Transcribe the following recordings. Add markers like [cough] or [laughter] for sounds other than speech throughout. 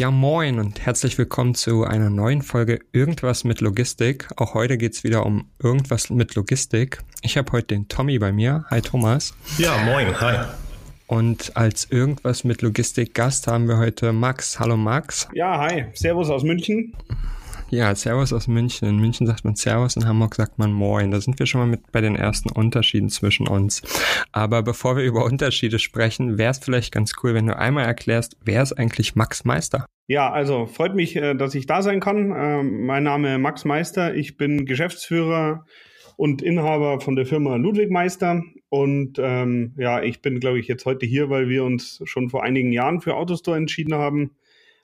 Ja, moin und herzlich willkommen zu einer neuen Folge Irgendwas mit Logistik. Auch heute geht's wieder um Irgendwas mit Logistik. Ich habe heute den Tommy bei mir. Hi Thomas. Ja, moin, hi. Und als Irgendwas mit Logistik Gast haben wir heute Max. Hallo Max. Ja, hi. Servus aus München. Ja, Servus aus München. In München sagt man Servus, in Hamburg sagt man Moin. Da sind wir schon mal mit bei den ersten Unterschieden zwischen uns. Aber bevor wir über Unterschiede sprechen, wäre es vielleicht ganz cool, wenn du einmal erklärst, wer ist eigentlich Max Meister? Ja, also freut mich, äh, dass ich da sein kann. Ähm, mein Name ist Max Meister. Ich bin Geschäftsführer und Inhaber von der Firma Ludwig Meister. Und ähm, ja, ich bin, glaube ich, jetzt heute hier, weil wir uns schon vor einigen Jahren für Autostore entschieden haben.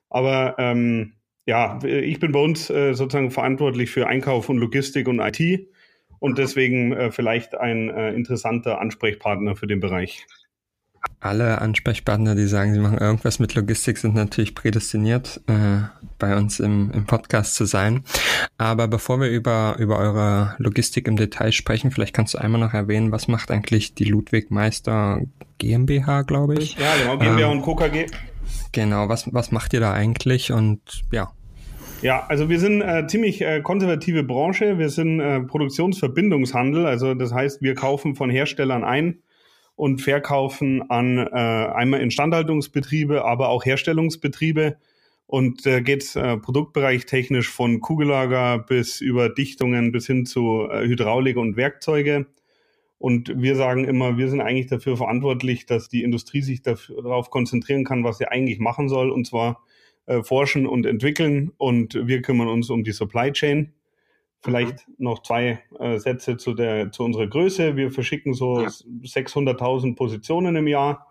Aber ähm, ja, ich bin bei uns äh, sozusagen verantwortlich für Einkauf und Logistik und IT und deswegen äh, vielleicht ein äh, interessanter Ansprechpartner für den Bereich. Alle Ansprechpartner, die sagen, sie machen irgendwas mit Logistik, sind natürlich prädestiniert, äh, bei uns im, im Podcast zu sein. Aber bevor wir über, über eure Logistik im Detail sprechen, vielleicht kannst du einmal noch erwähnen, was macht eigentlich die Ludwig Meister GmbH, glaube ich? Ja, genau, GmbH ähm, und Co. Genau, was, was macht ihr da eigentlich und ja. Ja, also wir sind äh, ziemlich äh, konservative Branche. Wir sind äh, Produktionsverbindungshandel, also das heißt, wir kaufen von Herstellern ein und verkaufen an äh, einmal Instandhaltungsbetriebe, aber auch Herstellungsbetriebe. Und da äh, geht äh, Produktbereich technisch von Kugellager bis über Dichtungen bis hin zu äh, Hydraulik und Werkzeuge. Und wir sagen immer, wir sind eigentlich dafür verantwortlich, dass die Industrie sich darauf konzentrieren kann, was sie eigentlich machen soll, und zwar äh, forschen und entwickeln. Und wir kümmern uns um die Supply Chain. Vielleicht mhm. noch zwei äh, Sätze zu, der, zu unserer Größe. Wir verschicken so ja. 600.000 Positionen im Jahr.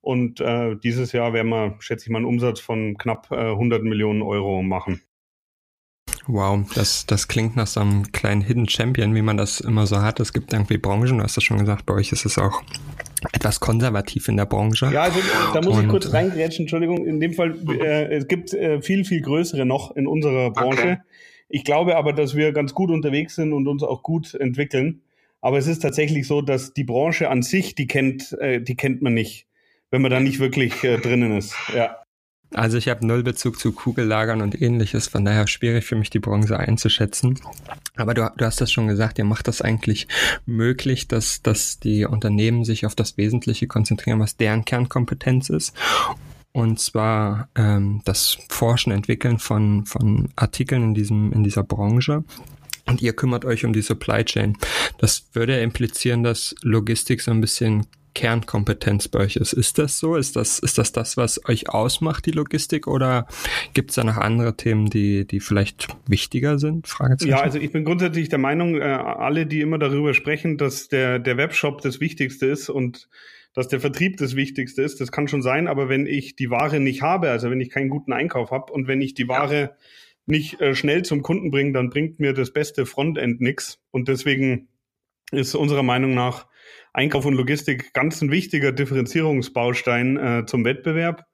Und äh, dieses Jahr werden wir, schätze ich mal, einen Umsatz von knapp äh, 100 Millionen Euro machen. Wow, das, das klingt nach so einem kleinen Hidden Champion, wie man das immer so hat. Es gibt irgendwie Branchen, du hast das schon gesagt, bei euch ist es auch etwas konservativ in der Branche. Ja, also da muss Und, ich kurz reingrätschen, Entschuldigung. In dem Fall, äh, es gibt äh, viel, viel größere noch in unserer Branche. Okay. Ich glaube aber, dass wir ganz gut unterwegs sind und uns auch gut entwickeln. Aber es ist tatsächlich so, dass die Branche an sich, die kennt, äh, die kennt man nicht, wenn man da nicht wirklich äh, drinnen ist. Ja. Also ich habe null Bezug zu Kugellagern und ähnliches, von daher schwierig für mich die Branche einzuschätzen. Aber du, du hast das schon gesagt, ihr macht das eigentlich möglich, dass, dass die Unternehmen sich auf das Wesentliche konzentrieren, was deren Kernkompetenz ist. Und zwar ähm, das Forschen, Entwickeln von, von Artikeln in, diesem, in dieser Branche. Und ihr kümmert euch um die Supply Chain. Das würde implizieren, dass Logistik so ein bisschen Kernkompetenz bei euch ist. Ist das so? Ist das, ist das das, was euch ausmacht, die Logistik? Oder gibt es da noch andere Themen, die, die vielleicht wichtiger sind? Ja, also ich bin grundsätzlich der Meinung, äh, alle, die immer darüber sprechen, dass der, der Webshop das Wichtigste ist und dass der Vertrieb das Wichtigste ist, das kann schon sein, aber wenn ich die Ware nicht habe, also wenn ich keinen guten Einkauf habe und wenn ich die Ware ja. nicht äh, schnell zum Kunden bringe, dann bringt mir das beste Frontend nichts. Und deswegen ist unserer Meinung nach Einkauf und Logistik ganz ein wichtiger Differenzierungsbaustein äh, zum Wettbewerb.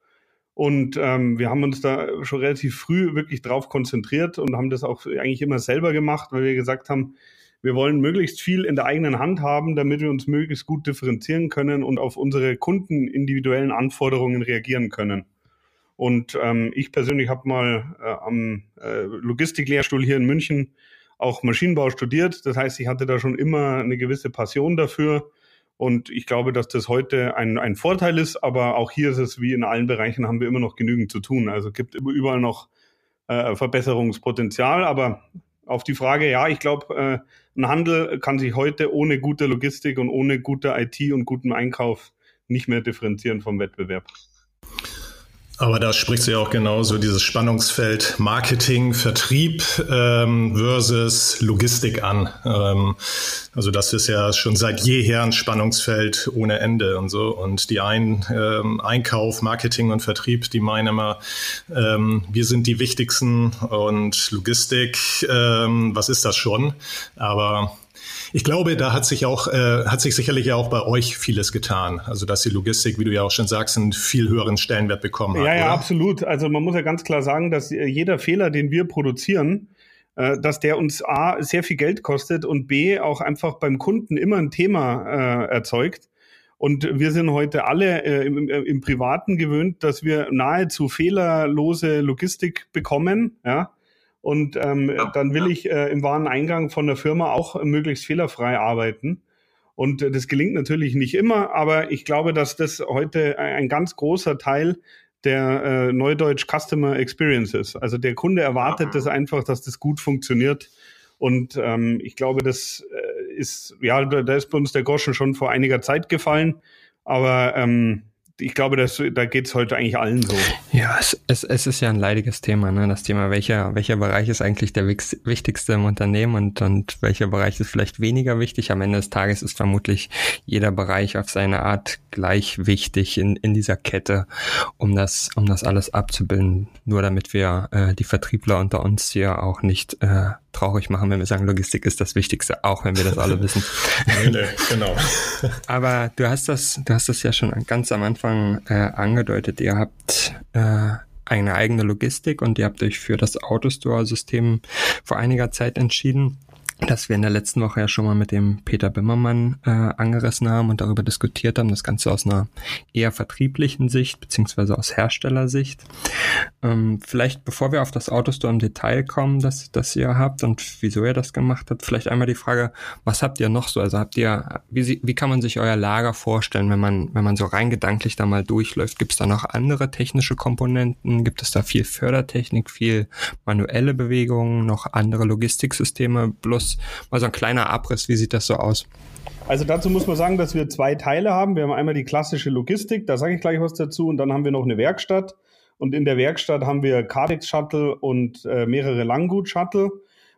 Und ähm, wir haben uns da schon relativ früh wirklich drauf konzentriert und haben das auch eigentlich immer selber gemacht, weil wir gesagt haben, wir wollen möglichst viel in der eigenen Hand haben, damit wir uns möglichst gut differenzieren können und auf unsere Kunden individuellen Anforderungen reagieren können. Und ähm, ich persönlich habe mal äh, am äh, Logistiklehrstuhl hier in München auch Maschinenbau studiert. Das heißt, ich hatte da schon immer eine gewisse Passion dafür und ich glaube, dass das heute ein, ein Vorteil ist, aber auch hier ist es wie in allen Bereichen haben wir immer noch genügend zu tun. Also es gibt überall noch äh, Verbesserungspotenzial, aber auf die Frage, ja, ich glaube, äh, ein Handel kann sich heute ohne gute Logistik und ohne gute IT und guten Einkauf nicht mehr differenzieren vom Wettbewerb. Aber da spricht sie auch genauso dieses Spannungsfeld Marketing, Vertrieb ähm, versus Logistik an. Ähm, also das ist ja schon seit jeher ein Spannungsfeld ohne Ende und so. Und die einen ähm, Einkauf, Marketing und Vertrieb, die meinen immer, ähm, wir sind die wichtigsten und Logistik, ähm, was ist das schon? Aber ich glaube, da hat sich auch, äh, hat sich sicherlich auch bei euch vieles getan. Also, dass die Logistik, wie du ja auch schon sagst, einen viel höheren Stellenwert bekommen hat. Ja, ja, oder? absolut. Also, man muss ja ganz klar sagen, dass äh, jeder Fehler, den wir produzieren, äh, dass der uns A, sehr viel Geld kostet und B, auch einfach beim Kunden immer ein Thema äh, erzeugt. Und wir sind heute alle äh, im, im Privaten gewöhnt, dass wir nahezu fehlerlose Logistik bekommen, ja und ähm, ja, dann will ja. ich äh, im Wareneingang von der Firma auch möglichst fehlerfrei arbeiten. Und äh, das gelingt natürlich nicht immer, aber ich glaube, dass das heute ein ganz großer Teil der äh, Neudeutsch Customer Experience ist. Also der Kunde erwartet ja. das einfach, dass das gut funktioniert. Und ähm, ich glaube, das äh, ist, ja, da, da ist bei uns der Groschen schon vor einiger Zeit gefallen. Aber ähm, ich glaube, das, da geht es heute eigentlich allen so. Ja, es, es, es ist ja ein leidiges Thema, ne? Das Thema, welcher, welcher Bereich ist eigentlich der wichtigste im Unternehmen und, und welcher Bereich ist vielleicht weniger wichtig. Am Ende des Tages ist vermutlich jeder Bereich auf seine Art gleich wichtig in, in dieser Kette, um das, um das alles abzubilden. Nur damit wir äh, die Vertriebler unter uns hier auch nicht äh, traurig machen, wenn wir sagen, Logistik ist das Wichtigste, auch wenn wir das alle wissen. nee, nee, genau. [laughs] Aber du hast das, du hast das ja schon ganz am Anfang äh, angedeutet. Ihr habt äh, eine eigene Logistik und ihr habt euch für das Autostore-System vor einiger Zeit entschieden das wir in der letzten Woche ja schon mal mit dem Peter Bimmermann äh, angerissen haben und darüber diskutiert haben, das Ganze aus einer eher vertrieblichen Sicht beziehungsweise aus Herstellersicht. Ähm, vielleicht bevor wir auf das Autostore im Detail kommen, das, das ihr habt und wieso ihr das gemacht habt, vielleicht einmal die Frage, was habt ihr noch so? Also habt ihr, wie, wie kann man sich euer Lager vorstellen, wenn man, wenn man so rein gedanklich da mal durchläuft? Gibt es da noch andere technische Komponenten? Gibt es da viel Fördertechnik, viel manuelle Bewegungen, noch andere Logistiksysteme? Bloß mal so ein kleiner Abriss, wie sieht das so aus? Also dazu muss man sagen, dass wir zwei Teile haben. Wir haben einmal die klassische Logistik, da sage ich gleich was dazu, und dann haben wir noch eine Werkstatt. Und in der Werkstatt haben wir Cardex Shuttle und äh, mehrere Langgut Shuttle,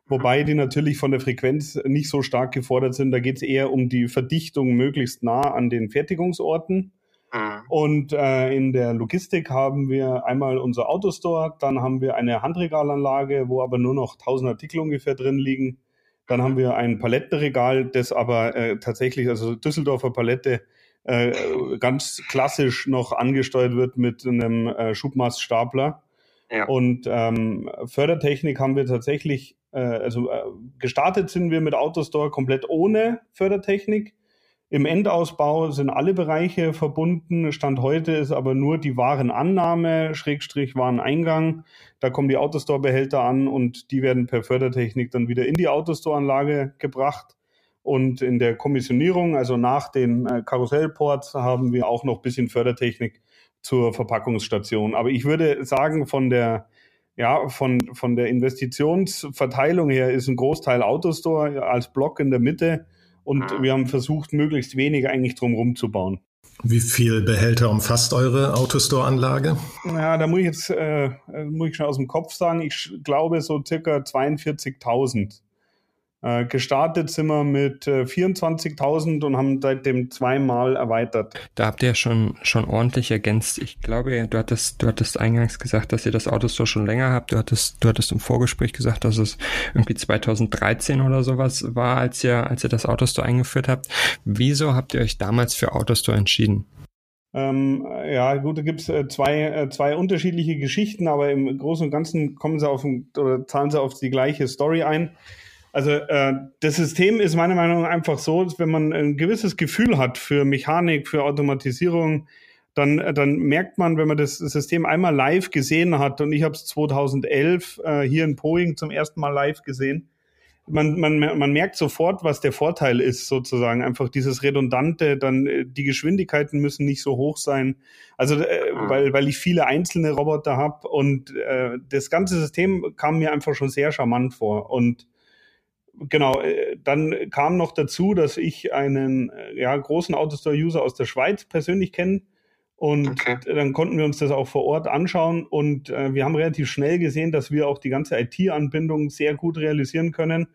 wobei die natürlich von der Frequenz nicht so stark gefordert sind. Da geht es eher um die Verdichtung möglichst nah an den Fertigungsorten. Mhm. Und äh, in der Logistik haben wir einmal unser Autostore, dann haben wir eine Handregalanlage, wo aber nur noch 1000 Artikel ungefähr drin liegen. Dann haben wir ein Palettenregal, das aber äh, tatsächlich, also Düsseldorfer Palette, äh, ganz klassisch noch angesteuert wird mit einem äh, Schubmaststapler. Ja. Und ähm, Fördertechnik haben wir tatsächlich, äh, also äh, gestartet sind wir mit Autostore komplett ohne Fördertechnik. Im Endausbau sind alle Bereiche verbunden. Stand heute ist aber nur die Warenannahme, Schrägstrich Wareneingang. Da kommen die Autostore-Behälter an und die werden per Fördertechnik dann wieder in die Autostore-Anlage gebracht. Und in der Kommissionierung, also nach den äh, Karussellports, haben wir auch noch ein bisschen Fördertechnik zur Verpackungsstation. Aber ich würde sagen, von der, ja, von, von der Investitionsverteilung her ist ein Großteil Autostore als Block in der Mitte und ah. wir haben versucht, möglichst wenig eigentlich drumherum zu bauen. Wie viel Behälter umfasst eure Autostore-Anlage? Ja, da muss ich jetzt äh, muss ich schon aus dem Kopf sagen, ich glaube so circa 42.000. Äh, gestartet sind wir mit äh, 24.000 und haben seitdem zweimal erweitert. Da habt ihr schon, schon ordentlich ergänzt. Ich glaube, du hattest, du hattest eingangs gesagt, dass ihr das Autostore schon länger habt. Du hattest, du hattest im Vorgespräch gesagt, dass es irgendwie 2013 oder sowas war, als ihr, als ihr das Autostore eingeführt habt. Wieso habt ihr euch damals für Autostore entschieden? Ähm, ja, gut, da gibt es äh, zwei, äh, zwei unterschiedliche Geschichten, aber im Großen und Ganzen kommen sie auf oder zahlen sie auf die gleiche Story ein. Also äh, das System ist meiner Meinung nach einfach so, wenn man ein gewisses Gefühl hat für Mechanik, für Automatisierung, dann, dann merkt man, wenn man das System einmal live gesehen hat, und ich habe es 2011 äh, hier in Poing zum ersten Mal live gesehen, man, man, man merkt sofort, was der Vorteil ist, sozusagen. Einfach dieses Redundante, dann äh, die Geschwindigkeiten müssen nicht so hoch sein. Also, äh, ah. weil, weil ich viele einzelne Roboter habe und äh, das ganze System kam mir einfach schon sehr charmant vor. Und genau, äh, dann kam noch dazu, dass ich einen äh, ja, großen Autostore-User aus der Schweiz persönlich kenne Und okay. dann konnten wir uns das auch vor Ort anschauen und äh, wir haben relativ schnell gesehen, dass wir auch die ganze IT-Anbindung sehr gut realisieren können.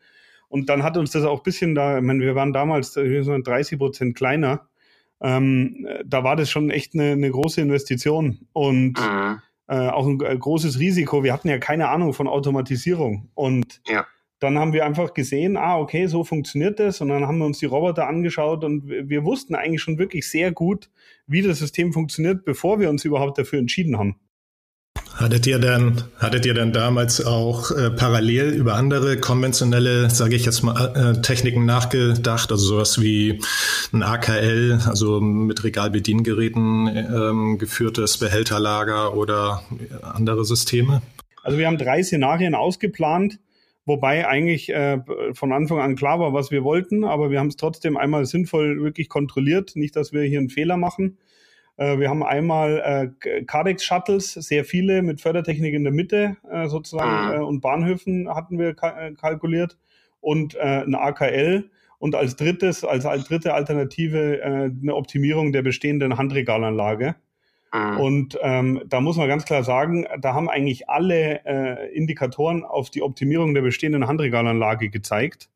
Und dann hat uns das auch ein bisschen da, ich meine, wir waren damals 30 Prozent kleiner. Ähm, da war das schon echt eine, eine große Investition und mhm. äh, auch ein, ein, großes Risiko. Wir hatten ja keine Ahnung von Automatisierung. Und ja dann haben wir einfach gesehen, ah, okay, so funktioniert das. Und dann haben wir uns die Roboter angeschaut und wir wussten eigentlich schon wirklich sehr gut, wie das System funktioniert, bevor wir uns überhaupt dafür entschieden haben. Hattet ihr denn, hattet ihr denn damals auch äh, parallel über andere konventionelle, sage ich jetzt mal, äh, Techniken nachgedacht, also sowas wie ein AKL, also mit Regalbediengeräten ähm, geführtes Behälterlager oder andere Systeme? Also wir haben drei Szenarien ausgeplant wobei eigentlich äh, von Anfang an klar war, was wir wollten, aber wir haben es trotzdem einmal sinnvoll wirklich kontrolliert, nicht, dass wir hier einen Fehler machen. Äh, wir haben einmal äh, Cardex-Shuttles, sehr viele mit Fördertechnik in der Mitte äh, sozusagen mhm. äh, und Bahnhöfen hatten wir ka äh, kalkuliert und äh, ein AKL und als drittes, als, als dritte Alternative eine Optimierung der bestehenden Handregalanlage. Mhm. Und ähm, da muss man ganz klar sagen, da haben eigentlich alle äh, Indikatoren auf die Optimierung der bestehenden Handregalanlage gezeigt.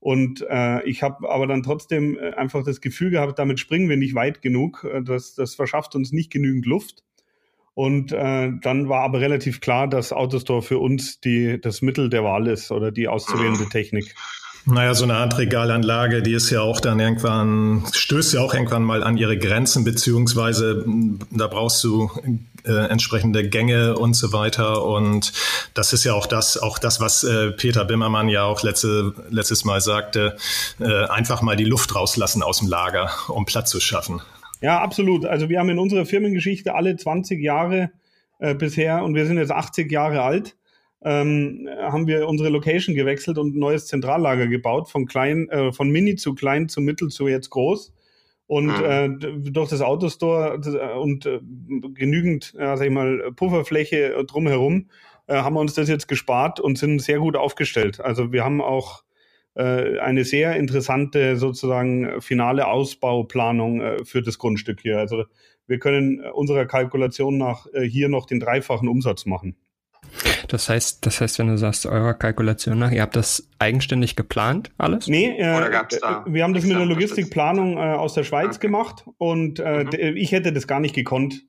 Und äh, ich habe aber dann trotzdem äh, einfach das Gefühl gehabt, damit springen wir nicht weit genug. Äh, das, das verschafft uns nicht genügend Luft. Und äh, dann war aber relativ klar, dass Autostore für uns die, das Mittel der Wahl ist oder die auszuwählende Technik. Naja, so eine Handregalanlage, die ist ja auch dann irgendwann, stößt ja auch irgendwann mal an ihre Grenzen, beziehungsweise hm, da brauchst du äh, entsprechende Gänge und so weiter. Und das ist ja auch das, auch das, was äh, Peter Bimmermann ja auch letzte, letztes Mal sagte, äh, einfach mal die Luft rauslassen aus dem Lager, um Platz zu schaffen. Ja, absolut. Also wir haben in unserer Firmengeschichte alle 20 Jahre äh, bisher und wir sind jetzt 80 Jahre alt ähm, haben wir unsere Location gewechselt und ein neues Zentrallager gebaut, von klein, äh, von mini zu klein zu mittel zu jetzt groß. Und mhm. äh, durch das Autostore äh, und äh, genügend, ja, sag ich mal, Pufferfläche drumherum äh, haben wir uns das jetzt gespart und sind sehr gut aufgestellt. Also wir haben auch äh, eine sehr interessante sozusagen finale Ausbauplanung äh, für das Grundstück hier. Also wir können unserer Kalkulation nach äh, hier noch den dreifachen Umsatz machen. Das heißt, das heißt, wenn du sagst, eurer Kalkulation nach, ihr habt das eigenständig geplant, alles? Nee, äh, Oder gab's da wir haben das mit der Logistikplanung äh, aus der Schweiz okay. gemacht und äh, mhm. ich hätte das gar nicht gekonnt.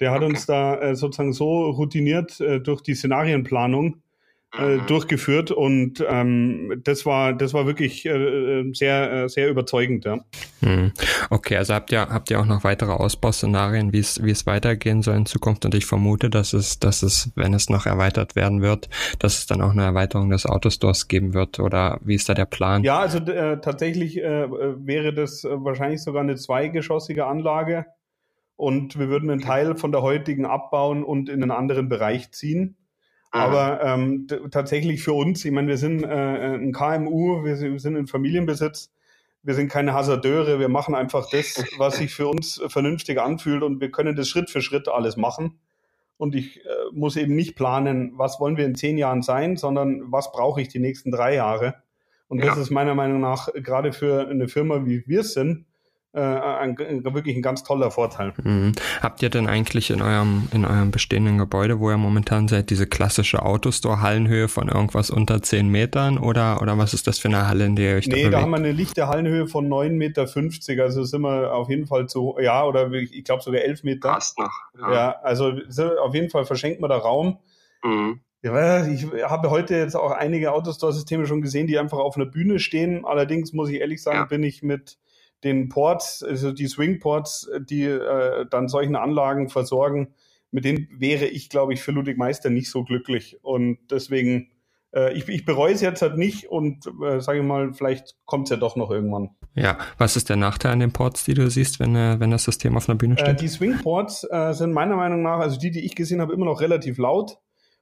Der hat okay. uns da äh, sozusagen so routiniert äh, durch die Szenarienplanung, äh, mhm. durchgeführt und ähm, das war das war wirklich äh, sehr äh, sehr überzeugend ja. Mhm. Okay, also habt ihr habt ihr auch noch weitere Ausbauszenarien, wie es wie es weitergehen soll in Zukunft und ich vermute, dass es dass es wenn es noch erweitert werden wird, dass es dann auch eine Erweiterung des Autostores geben wird oder wie ist da der Plan? Ja, also äh, tatsächlich äh, wäre das äh, wahrscheinlich sogar eine zweigeschossige Anlage und wir würden einen Teil von der heutigen abbauen und in einen anderen Bereich ziehen. Aber ähm, tatsächlich für uns, ich meine, wir sind äh, ein KMU, wir sind, wir sind in Familienbesitz, wir sind keine Hasardeure, wir machen einfach das, [laughs] was sich für uns vernünftig anfühlt und wir können das Schritt für Schritt alles machen. Und ich äh, muss eben nicht planen, was wollen wir in zehn Jahren sein, sondern was brauche ich die nächsten drei Jahre. Und das ja. ist meiner Meinung nach gerade für eine Firma, wie wir es sind, äh, ein, wirklich ein ganz toller Vorteil. Mhm. Habt ihr denn eigentlich in eurem, in eurem bestehenden Gebäude, wo ihr momentan seid, diese klassische Autostore-Hallenhöhe von irgendwas unter 10 Metern oder, oder was ist das für eine Halle, in der ihr euch nee, da bewegt? da haben wir eine lichte Hallenhöhe von 9,50 Meter, also sind wir auf jeden Fall zu, ja, oder ich glaube sogar 11 Meter. Passt noch. Ja, ja also auf jeden Fall verschenkt man da Raum. Mhm. Ja, ich habe heute jetzt auch einige Autostore-Systeme schon gesehen, die einfach auf einer Bühne stehen. Allerdings muss ich ehrlich sagen, ja. bin ich mit den Ports, also die Swing-Ports, die äh, dann solchen Anlagen versorgen, mit denen wäre ich, glaube ich, für Ludwig Meister nicht so glücklich. Und deswegen, äh, ich, ich bereue es jetzt halt nicht und äh, sage ich mal, vielleicht kommt es ja doch noch irgendwann. Ja, was ist der Nachteil an den Ports, die du siehst, wenn, äh, wenn das System auf einer Bühne äh, steht? Äh, die Swing-Ports äh, sind meiner Meinung nach, also die, die ich gesehen habe, immer noch relativ laut.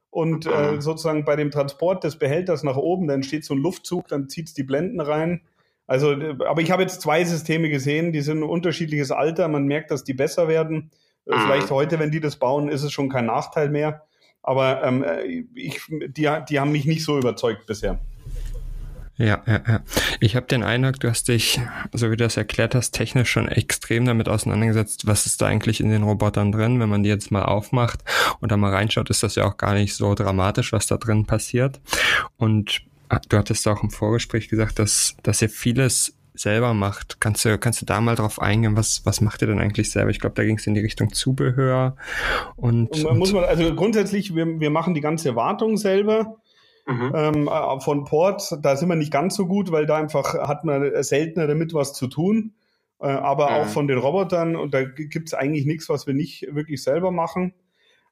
Und äh, mhm. sozusagen bei dem Transport des Behälters nach oben, dann steht so ein Luftzug, dann zieht es die Blenden rein. Also, aber ich habe jetzt zwei Systeme gesehen, die sind ein unterschiedliches Alter. Man merkt, dass die besser werden. Äh, mhm. Vielleicht heute, wenn die das bauen, ist es schon kein Nachteil mehr. Aber ähm, ich, die, die haben mich nicht so überzeugt bisher. Ja, ja, ja. Ich habe den Eindruck, du hast dich, so wie du das erklärt hast, technisch schon extrem damit auseinandergesetzt, was ist da eigentlich in den Robotern drin. Wenn man die jetzt mal aufmacht und da mal reinschaut, ist das ja auch gar nicht so dramatisch, was da drin passiert. Und du hattest auch im Vorgespräch gesagt, dass, dass ihr vieles selber macht. Kannst du, kannst du da mal drauf eingehen, was, was macht ihr denn eigentlich selber? Ich glaube, da ging es in die Richtung Zubehör und. und man muss man, also grundsätzlich, wir, wir machen die ganze Wartung selber. Mhm. Ähm, äh, von Port, da sind wir nicht ganz so gut, weil da einfach hat man seltener damit was zu tun. Äh, aber mhm. auch von den Robotern, und da gibt es eigentlich nichts, was wir nicht wirklich selber machen.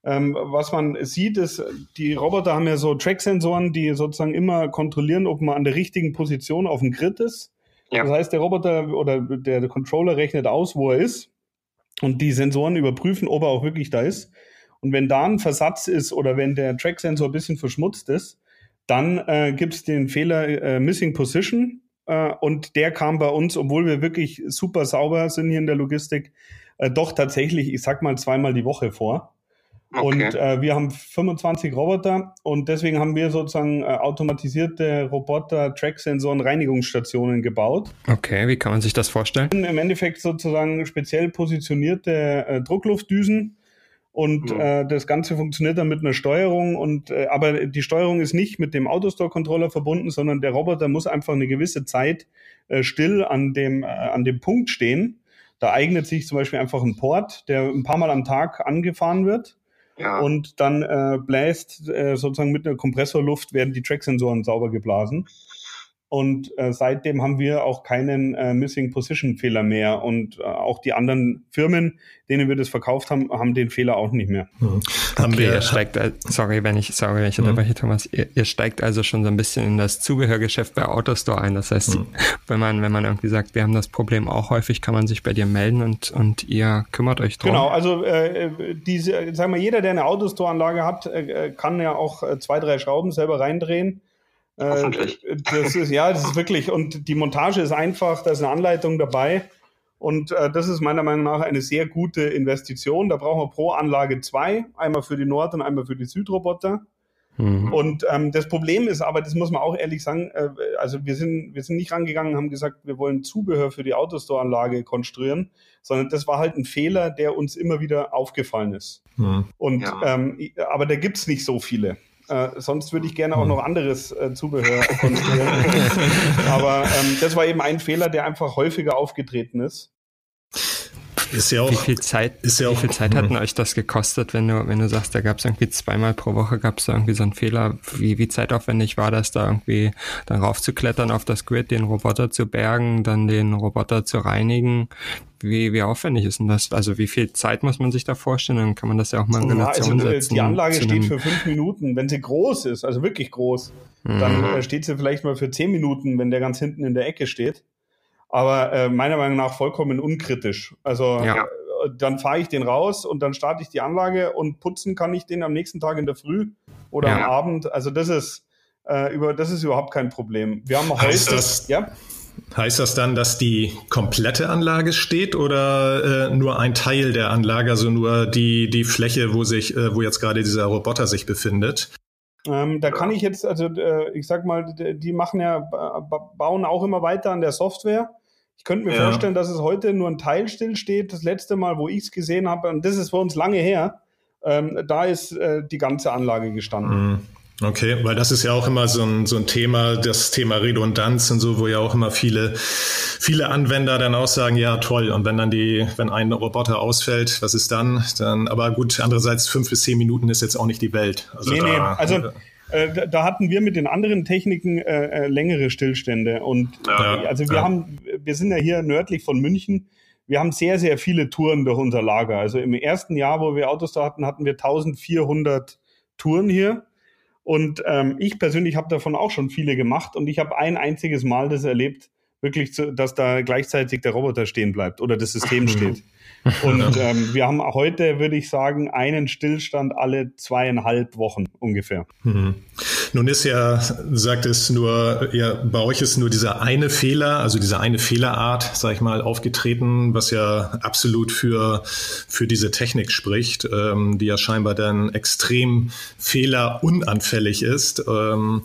Ähm, was man sieht, ist, die Roboter haben ja so Track-Sensoren, die sozusagen immer kontrollieren, ob man an der richtigen Position auf dem Grid ist. Ja. Das heißt, der Roboter oder der, Controller rechnet aus, wo er ist. Und die Sensoren überprüfen, ob er auch wirklich da ist. Und wenn da ein Versatz ist oder wenn der Track-Sensor ein bisschen verschmutzt ist, dann äh, gibt es den Fehler äh, Missing Position äh, und der kam bei uns, obwohl wir wirklich super sauber sind hier in der Logistik, äh, doch tatsächlich, ich sag mal, zweimal die Woche vor. Okay. Und äh, wir haben 25 Roboter und deswegen haben wir sozusagen äh, automatisierte Roboter, Track-Sensoren, Reinigungsstationen gebaut. Okay, wie kann man sich das vorstellen? Im Endeffekt sozusagen speziell positionierte äh, Druckluftdüsen, und mhm. äh, das Ganze funktioniert dann mit einer Steuerung und äh, aber die Steuerung ist nicht mit dem Autostore-Controller verbunden, sondern der Roboter muss einfach eine gewisse Zeit äh, still an dem, äh, an dem Punkt stehen. Da eignet sich zum Beispiel einfach ein Port, der ein paar Mal am Tag angefahren wird. Ja. Und dann äh, bläst äh, sozusagen mit einer Kompressorluft werden die Tracksensoren sauber geblasen. Und äh, seitdem haben wir auch keinen äh, Missing Position Fehler mehr. Und äh, auch die anderen Firmen, denen wir das verkauft haben, haben den Fehler auch nicht mehr. Mhm. Okay, wir, ihr steigt, sorry, wenn ich, sorry, wenn ich mhm. unterbreche, Thomas, ihr, ihr, steigt also schon so ein bisschen in das Zubehörgeschäft bei Autostore ein. Das heißt, mhm. wenn man, wenn man irgendwie sagt, wir haben das Problem auch häufig, kann man sich bei dir melden und, und ihr kümmert euch drum. Genau, also äh, diese, sagen wir, jeder, der eine Autostore-Anlage hat, äh, kann ja auch äh, zwei, drei Schrauben selber reindrehen äh, das ist, ja, das ist wirklich, und die Montage ist einfach, da ist eine Anleitung dabei. Und äh, das ist meiner Meinung nach eine sehr gute Investition. Da brauchen wir pro Anlage zwei, einmal für die Nord- und einmal für die Südroboter. Mhm. Und ähm, das Problem ist aber, das muss man auch ehrlich sagen, äh, also wir sind, wir sind nicht rangegangen, haben gesagt, wir wollen Zubehör für die Autostore-Anlage konstruieren, sondern das war halt ein Fehler, der uns immer wieder aufgefallen ist. Mhm. Und ja. ähm, aber da gibt's nicht so viele. Äh, sonst würde ich gerne auch hm. noch anderes äh, Zubehör konstruieren. [laughs] Aber ähm, das war eben ein Fehler, der einfach häufiger aufgetreten ist. Ist ja auch, wie viel Zeit, ist ja auch, wie viel Zeit hat denn euch das gekostet, wenn du, wenn du sagst, da gab es irgendwie zweimal pro Woche gab es irgendwie so einen Fehler? Wie, wie zeitaufwendig war das, da irgendwie dann raufzuklettern auf das Grid, den Roboter zu bergen, dann den Roboter zu reinigen? Wie, wie aufwendig ist denn das? Also wie viel Zeit muss man sich da vorstellen? Dann kann man das ja auch mal in Relation ja, also, setzen. Die Anlage steht für fünf Minuten. Wenn sie groß ist, also wirklich groß, mhm. dann äh, steht sie vielleicht mal für zehn Minuten, wenn der ganz hinten in der Ecke steht aber äh, meiner Meinung nach vollkommen unkritisch. Also ja. äh, dann fahre ich den raus und dann starte ich die Anlage und putzen kann ich den am nächsten Tag in der Früh oder ja. am Abend. Also das ist äh, über das ist überhaupt kein Problem. Wir haben heißt heute, das, ja. Heißt das dann, dass die komplette Anlage steht oder äh, nur ein Teil der Anlage, also nur die, die Fläche, wo sich, äh, wo jetzt gerade dieser Roboter sich befindet? Ähm, da kann ich jetzt, also äh, ich sag mal, die machen ja, bauen auch immer weiter an der Software. Ich könnte mir ja. vorstellen, dass es heute nur ein Teil stillsteht. Das letzte Mal, wo ich es gesehen habe, und das ist für uns lange her, ähm, da ist äh, die ganze Anlage gestanden. Mhm. Okay, weil das ist ja auch immer so ein, so ein Thema, das Thema Redundanz und so, wo ja auch immer viele, viele Anwender dann auch sagen, ja toll, und wenn dann die, wenn ein Roboter ausfällt, was ist dann? Dann, aber gut, andererseits fünf bis zehn Minuten ist jetzt auch nicht die Welt. Also nee, da, nee, also äh, da hatten wir mit den anderen Techniken äh, äh, längere Stillstände. Und ja, also wir ja. haben, wir sind ja hier nördlich von München. Wir haben sehr, sehr viele Touren durch unser Lager. Also im ersten Jahr, wo wir Autos da hatten, hatten wir 1400 Touren hier. Und ähm, ich persönlich habe davon auch schon viele gemacht und ich habe ein einziges Mal das erlebt, wirklich, zu, dass da gleichzeitig der Roboter stehen bleibt oder das System steht. Und ähm, wir haben heute, würde ich sagen, einen Stillstand alle zweieinhalb Wochen ungefähr. Mhm. Nun ist ja, sagt es nur, ja, bei euch ist nur dieser eine Fehler, also diese eine Fehlerart, sag ich mal, aufgetreten, was ja absolut für, für diese Technik spricht, ähm, die ja scheinbar dann extrem fehlerunanfällig ist. Ähm,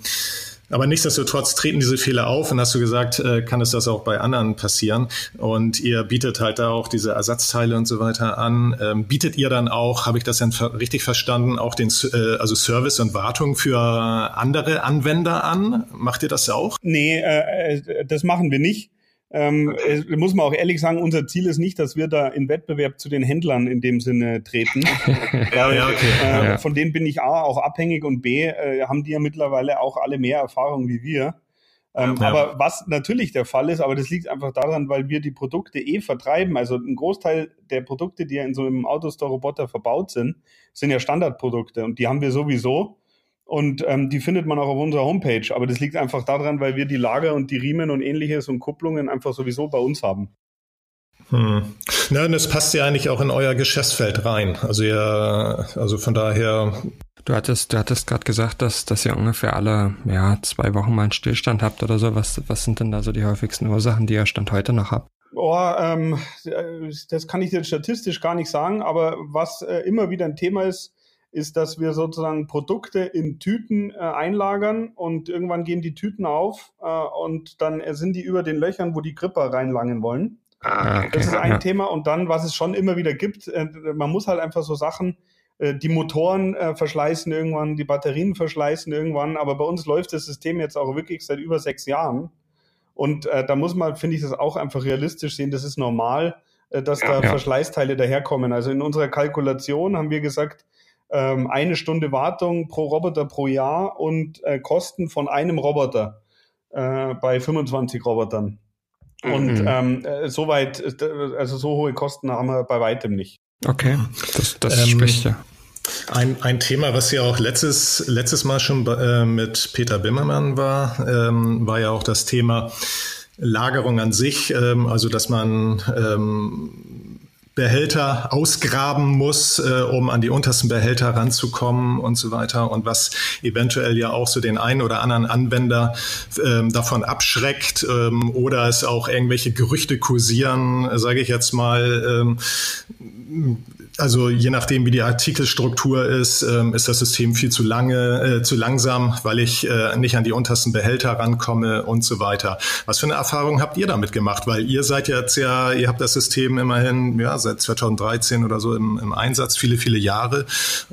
Aber nichtsdestotrotz treten diese Fehler auf und hast du gesagt, äh, kann es das auch bei anderen passieren. Und ihr bietet halt da auch diese Ersatzteile und so weiter an. Ähm, bietet ihr dann auch, habe ich das denn richtig verstanden, auch den äh, also Service und Wartung für andere Anwender an? Macht ihr das auch? Nee, äh, äh das machen wir nicht. Ähm, okay. muss man auch ehrlich sagen, unser Ziel ist nicht, dass wir da in Wettbewerb zu den Händlern in dem Sinne treten. [laughs] ja, ja, okay. Äh, ja. Von denen bin ich A auch abhängig und B äh, haben die ja mittlerweile auch alle mehr Erfahrung wie wir. Ähm, ja. Aber was natürlich der Fall ist, aber das liegt einfach daran, weil wir die Produkte eh vertreiben. Also ein Großteil der Produkte, die ja in so einem Autostore-Roboter verbaut sind, sind ja Standardprodukte und die haben wir sowieso. Und ähm, die findet man auch auf unserer Homepage. Aber das liegt einfach daran, weil wir die Lager und die Riemen und ähnliches und Kupplungen einfach sowieso bei uns haben. Hm. Na, das passt ja eigentlich auch in euer Geschäftsfeld rein. Also ja, also von daher. Du hattest, du hattest gerade gesagt, dass, dass ihr ungefähr alle ja, zwei Wochen mal einen Stillstand habt oder so. Was, was sind denn da so die häufigsten Ursachen, die ihr Stand heute noch habt? Oh, ähm, das kann ich dir statistisch gar nicht sagen, aber was äh, immer wieder ein Thema ist, ist, dass wir sozusagen Produkte in Tüten äh, einlagern und irgendwann gehen die Tüten auf äh, und dann sind die über den Löchern, wo die Gripper reinlangen wollen. Ah, okay. Das ist ein ja. Thema. Und dann, was es schon immer wieder gibt, äh, man muss halt einfach so Sachen, äh, die Motoren äh, verschleißen irgendwann, die Batterien verschleißen irgendwann. Aber bei uns läuft das System jetzt auch wirklich seit über sechs Jahren. Und äh, da muss man, finde ich, das auch einfach realistisch sehen. Das ist normal, äh, dass ja, da ja. Verschleißteile daherkommen. Also in unserer Kalkulation haben wir gesagt, ähm, eine Stunde Wartung pro Roboter pro Jahr und äh, Kosten von einem Roboter äh, bei 25 Robotern. Mhm. Und ähm, äh, so weit, äh, also so hohe Kosten haben wir bei weitem nicht. Okay, das, das ähm, spricht ja. Ein, ein Thema, was ja auch letztes, letztes Mal schon äh, mit Peter Bimmermann war, ähm, war ja auch das Thema Lagerung an sich, ähm, also dass man ähm, Behälter ausgraben muss, äh, um an die untersten Behälter ranzukommen und so weiter. Und was eventuell ja auch so den einen oder anderen Anwender ähm, davon abschreckt ähm, oder es auch irgendwelche Gerüchte kursieren, sage ich jetzt mal, ähm, also je nachdem, wie die Artikelstruktur ist, ähm, ist das System viel zu lange, äh, zu langsam, weil ich äh, nicht an die untersten Behälter rankomme und so weiter. Was für eine Erfahrung habt ihr damit gemacht? Weil ihr seid jetzt ja, ihr habt das System immerhin ja, seit 2013 oder so im, im Einsatz, viele, viele Jahre.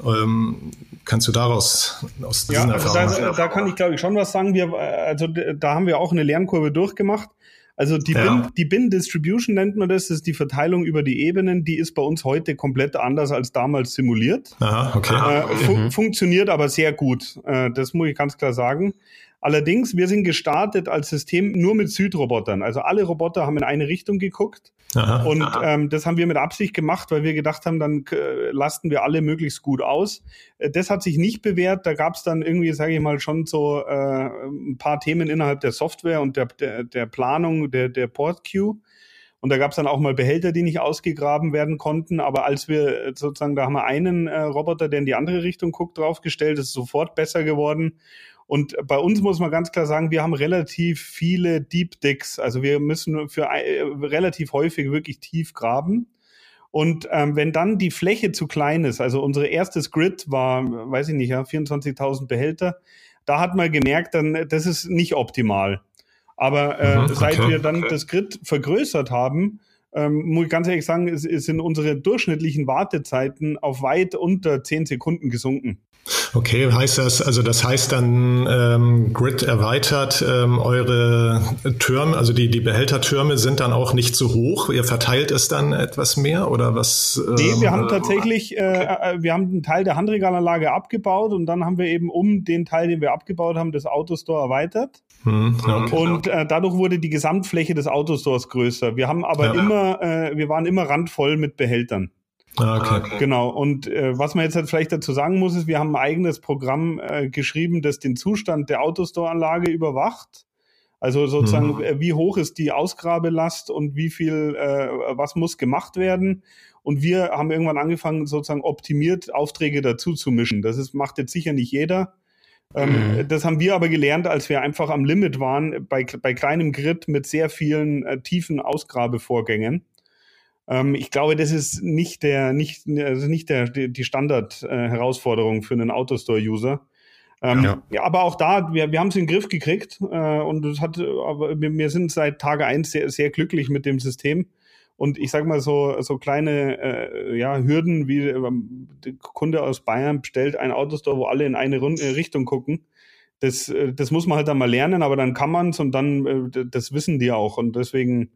Ähm, kannst du daraus aus diesen ja, also Erfahrungen? Da, da kann ich glaube ich schon was sagen. Wir, also da haben wir auch eine Lernkurve durchgemacht. Also die, ja. Bin, die Bin Distribution nennt man das, das ist die Verteilung über die Ebenen, die ist bei uns heute komplett anders als damals simuliert. Aha, okay. Äh, fu mhm. Funktioniert aber sehr gut, äh, das muss ich ganz klar sagen. Allerdings, wir sind gestartet als System nur mit Südrobotern. Also alle Roboter haben in eine Richtung geguckt. Aha, und Ähm, das haben wir mit Absicht gemacht, weil wir gedacht haben, dann äh, lasten wir alle möglichst gut aus. Äh, das hat sich nicht bewährt. Da gab es dann irgendwie, sage ich mal, schon so äh, ein paar Themen innerhalb der Software und der, der, der Planung der, der Port-Queue. Und da gab es dann auch mal Behälter, die nicht ausgegraben werden konnten. Aber als wir äh, sozusagen, da haben wir einen äh, Roboter, der in die andere Richtung guckt, draufgestellt, ist sofort besser geworden. Und bei uns muss man ganz klar sagen, wir haben relativ viele Deep Dicks. Also wir müssen für äh, relativ häufig wirklich tief graben. Und ähm, wenn dann die Fläche zu klein ist, also unsere erstes Grid war, weiß ich nicht, ja, 24.000 Behälter, da hat man gemerkt, dann das ist nicht optimal. Aber äh, mhm, okay, seit wir dann das Grid vergrößert haben, ähm, muss ich ganz ehrlich sagen, es, es sind unsere durchschnittlichen Wartezeiten auf weit unter 10 Sekunden gesunken. Okay, heißt das, also das heißt dann ähm, Grid erweitert, ähm, eure Türme, also die, die Behältertürme sind dann auch nicht so hoch, ihr verteilt es dann etwas mehr oder was? Ähm, nee, wir haben tatsächlich, äh, äh, wir haben einen Teil der Handregalanlage abgebaut und dann haben wir eben um den Teil, den wir abgebaut haben, das Autostore erweitert. Hm, okay. Und äh, dadurch wurde die Gesamtfläche des Autostores größer. Wir haben aber ja. immer, äh, wir waren immer randvoll mit Behältern. Ah, okay. Genau. Und äh, was man jetzt halt vielleicht dazu sagen muss, ist, wir haben ein eigenes Programm äh, geschrieben, das den Zustand der Autostore-Anlage überwacht. Also sozusagen, mhm. Äh, wie hoch ist die Ausgrabelast und wie viel, äh, was muss gemacht werden. Und wir haben irgendwann angefangen, sozusagen optimiert Aufträge dazu zu mischen. Das ist, macht jetzt sicher nicht jeder. Ähm, mhm. Das haben wir aber gelernt, als wir einfach am Limit waren, bei, bei kleinem Grid mit sehr vielen äh, tiefen Ausgrabevorgängen. Ähm, ich glaube, das ist nicht der, nicht, also nicht der, die Standard-Herausforderung für einen Autostore-User. Ähm, ja. ja. aber auch da, wir, wir haben es in den Griff gekriegt äh, und es hat, aber wir, wir sind seit Tage eins sehr, sehr glücklich mit dem System. Und ich sag mal so, so kleine äh, ja, Hürden wie äh, der Kunde aus Bayern bestellt ein Autostore, wo alle in eine Runde, äh, Richtung gucken. Das, äh, das muss man halt dann mal lernen, aber dann kann man es und dann, äh, das wissen die auch. Und deswegen,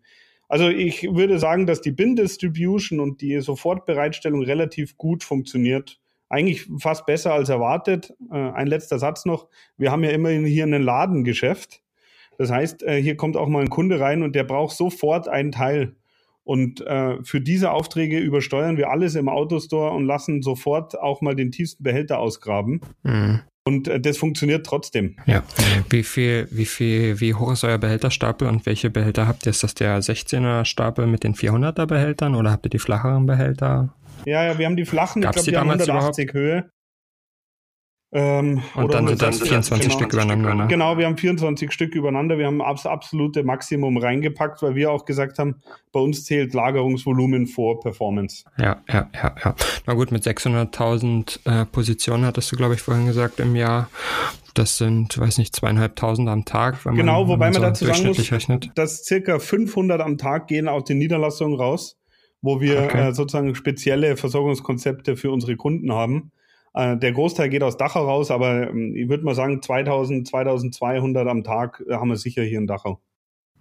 also ich würde sagen, dass die Bin-Distribution und die Sofortbereitstellung relativ gut funktioniert. Eigentlich fast besser als erwartet. Äh, ein letzter Satz noch. Wir haben ja immerhin hier ein Ladengeschäft. Das heißt, äh, hier kommt auch mal ein Kunde rein und der braucht sofort einen Teil. Und äh, für diese Aufträge übersteuern wir alles im Autostore und lassen sofort auch mal den tiefsten Behälter ausgraben. Mhm. Und äh, das funktioniert trotzdem. Ja. Wie viel, wie viel, wie hoch ist euer Behälterstapel und welche Behälter habt ihr? Ist das der 16er Stapel mit den 400er Behältern oder habt ihr die flacheren Behälter? Ja, ja, wir haben die flachen, Gab's ich glaube, die, die haben 180 überhaupt? Höhe. Ähm, und dann sind das 24 genau, Stück übereinander, ne? Genau, wir haben 24 Stück übereinander. Wir haben das absolute Maximum reingepackt, weil wir auch gesagt haben, bei uns zählt Lagerungsvolumen vor Performance. Ja, ja, ja, ja. Na gut, mit 600.000 äh, Positionen hattest du, glaube ich, vorhin gesagt im Jahr. Das sind, weiß nicht, zweieinhalbtausend am Tag. Wenn genau, man, wobei man, so dazu sagen muss, rechnet. dass circa 500 am Tag gehen aus den Niederlassungen raus, wo wir okay. äh, sozusagen spezielle Versorgungskonzepte für unsere Kunden haben. Äh, der Großteil geht aus Dachau raus, aber ähm, ich würde mal sagen, 2000, 2200 am Tag äh, haben wir sicher hier in Dachau.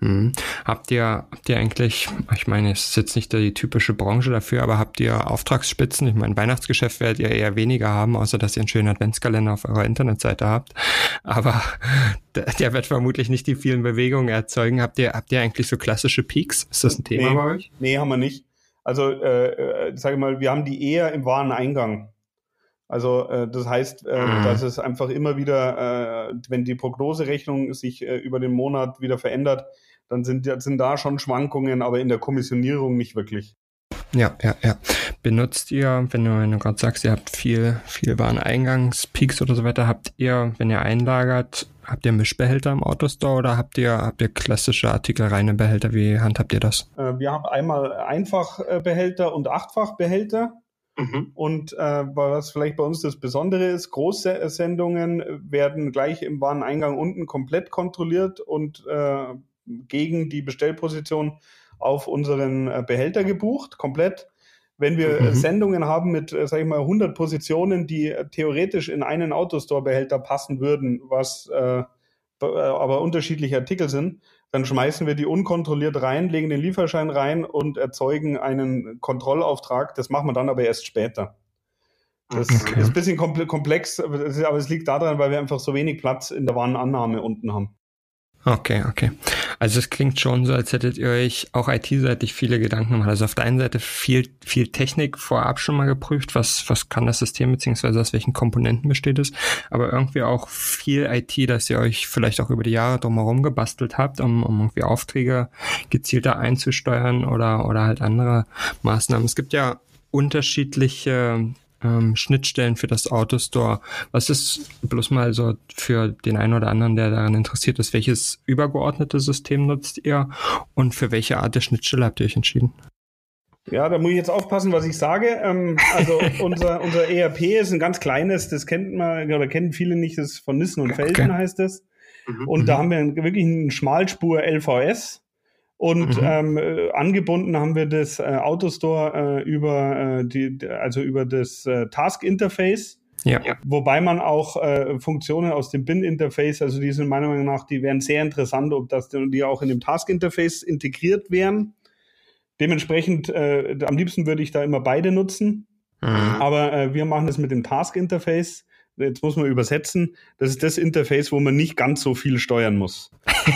Mhm. Habt ihr, habt ihr eigentlich, ich meine, es ist jetzt nicht die typische Branche dafür, aber habt ihr Auftragsspitzen? Ich meine, Weihnachtsgeschäft werdet ihr eher weniger haben, außer dass ihr einen schönen Adventskalender auf eurer Internetseite habt. [laughs] Aber der wird vermutlich nicht die vielen Bewegungen erzeugen. Habt ihr, habt ihr eigentlich so klassische Peaks? Ist das ein Thema nee, bei euch? Nee, haben wir nicht. Also, äh, äh sage ich mal, wir haben die eher im Wareneingang. Also äh, das heißt, äh, mhm. dass es einfach immer wieder, äh, wenn die Prognoserechnung sich äh, über den Monat wieder verändert, dann sind, sind da schon Schwankungen, aber in der Kommissionierung nicht wirklich. Ja, ja, ja. Benutzt ihr, wenn du, wenn du gerade sagst, ihr habt viel, viel Wareneingangspeaks oder so weiter, habt ihr, wenn ihr einlagert, habt ihr Mischbehälter im Autostore oder habt ihr, habt ihr klassische artikelreine Behälter? Wie handhabt ihr das? Äh, wir haben einmal Einfachbehälter und Achtfachbehälter. Mhm. Und äh, was vielleicht bei uns das Besondere ist, Großsendungen werden gleich im Wareneingang unten komplett kontrolliert und äh, gegen die Bestellposition auf unseren äh, Behälter gebucht, komplett. Wenn wir mhm. Sendungen haben mit, äh, sag ich mal, 100 Positionen, die theoretisch in einen Autostore-Behälter passen würden, was äh, aber unterschiedliche Artikel sind, dann schmeißen wir die unkontrolliert rein, legen den Lieferschein rein und erzeugen einen Kontrollauftrag. Das machen wir dann aber erst später. Das okay. ist ein bisschen komplex, aber es liegt daran, weil wir einfach so wenig Platz in der Warenannahme unten haben. Okay, okay. Also es klingt schon so, als hättet ihr euch auch IT-seitig viele Gedanken gemacht. Also auf der einen Seite viel, viel Technik vorab schon mal geprüft, was, was kann das System beziehungsweise aus welchen Komponenten besteht es, aber irgendwie auch viel IT, dass ihr euch vielleicht auch über die Jahre drumherum gebastelt habt, um, um irgendwie Aufträge gezielter einzusteuern oder, oder halt andere Maßnahmen. Es gibt ja unterschiedliche ähm, Schnittstellen für das Autostore. Was ist bloß mal so für den einen oder anderen, der daran interessiert ist, welches übergeordnete System nutzt ihr und für welche Art der Schnittstelle habt ihr euch entschieden? Ja, da muss ich jetzt aufpassen, was ich sage. Ähm, also [laughs] unser, unser ERP ist ein ganz kleines, das kennt man oder kennen viele nicht, das ist von Nissen und Felden okay. heißt das. Mhm. Und da mhm. haben wir wirklich einen Schmalspur LVS. Und mhm. ähm, äh, angebunden haben wir das äh, Autostore äh, über äh, die, also über das äh, Task Interface. Ja. Wobei man auch äh, Funktionen aus dem Bin-Interface, also die sind meiner Meinung nach, die wären sehr interessant, ob das die auch in dem Task-Interface integriert wären. Dementsprechend, äh, am liebsten würde ich da immer beide nutzen. Mhm. Aber äh, wir machen das mit dem Task-Interface jetzt muss man übersetzen, das ist das Interface, wo man nicht ganz so viel steuern muss.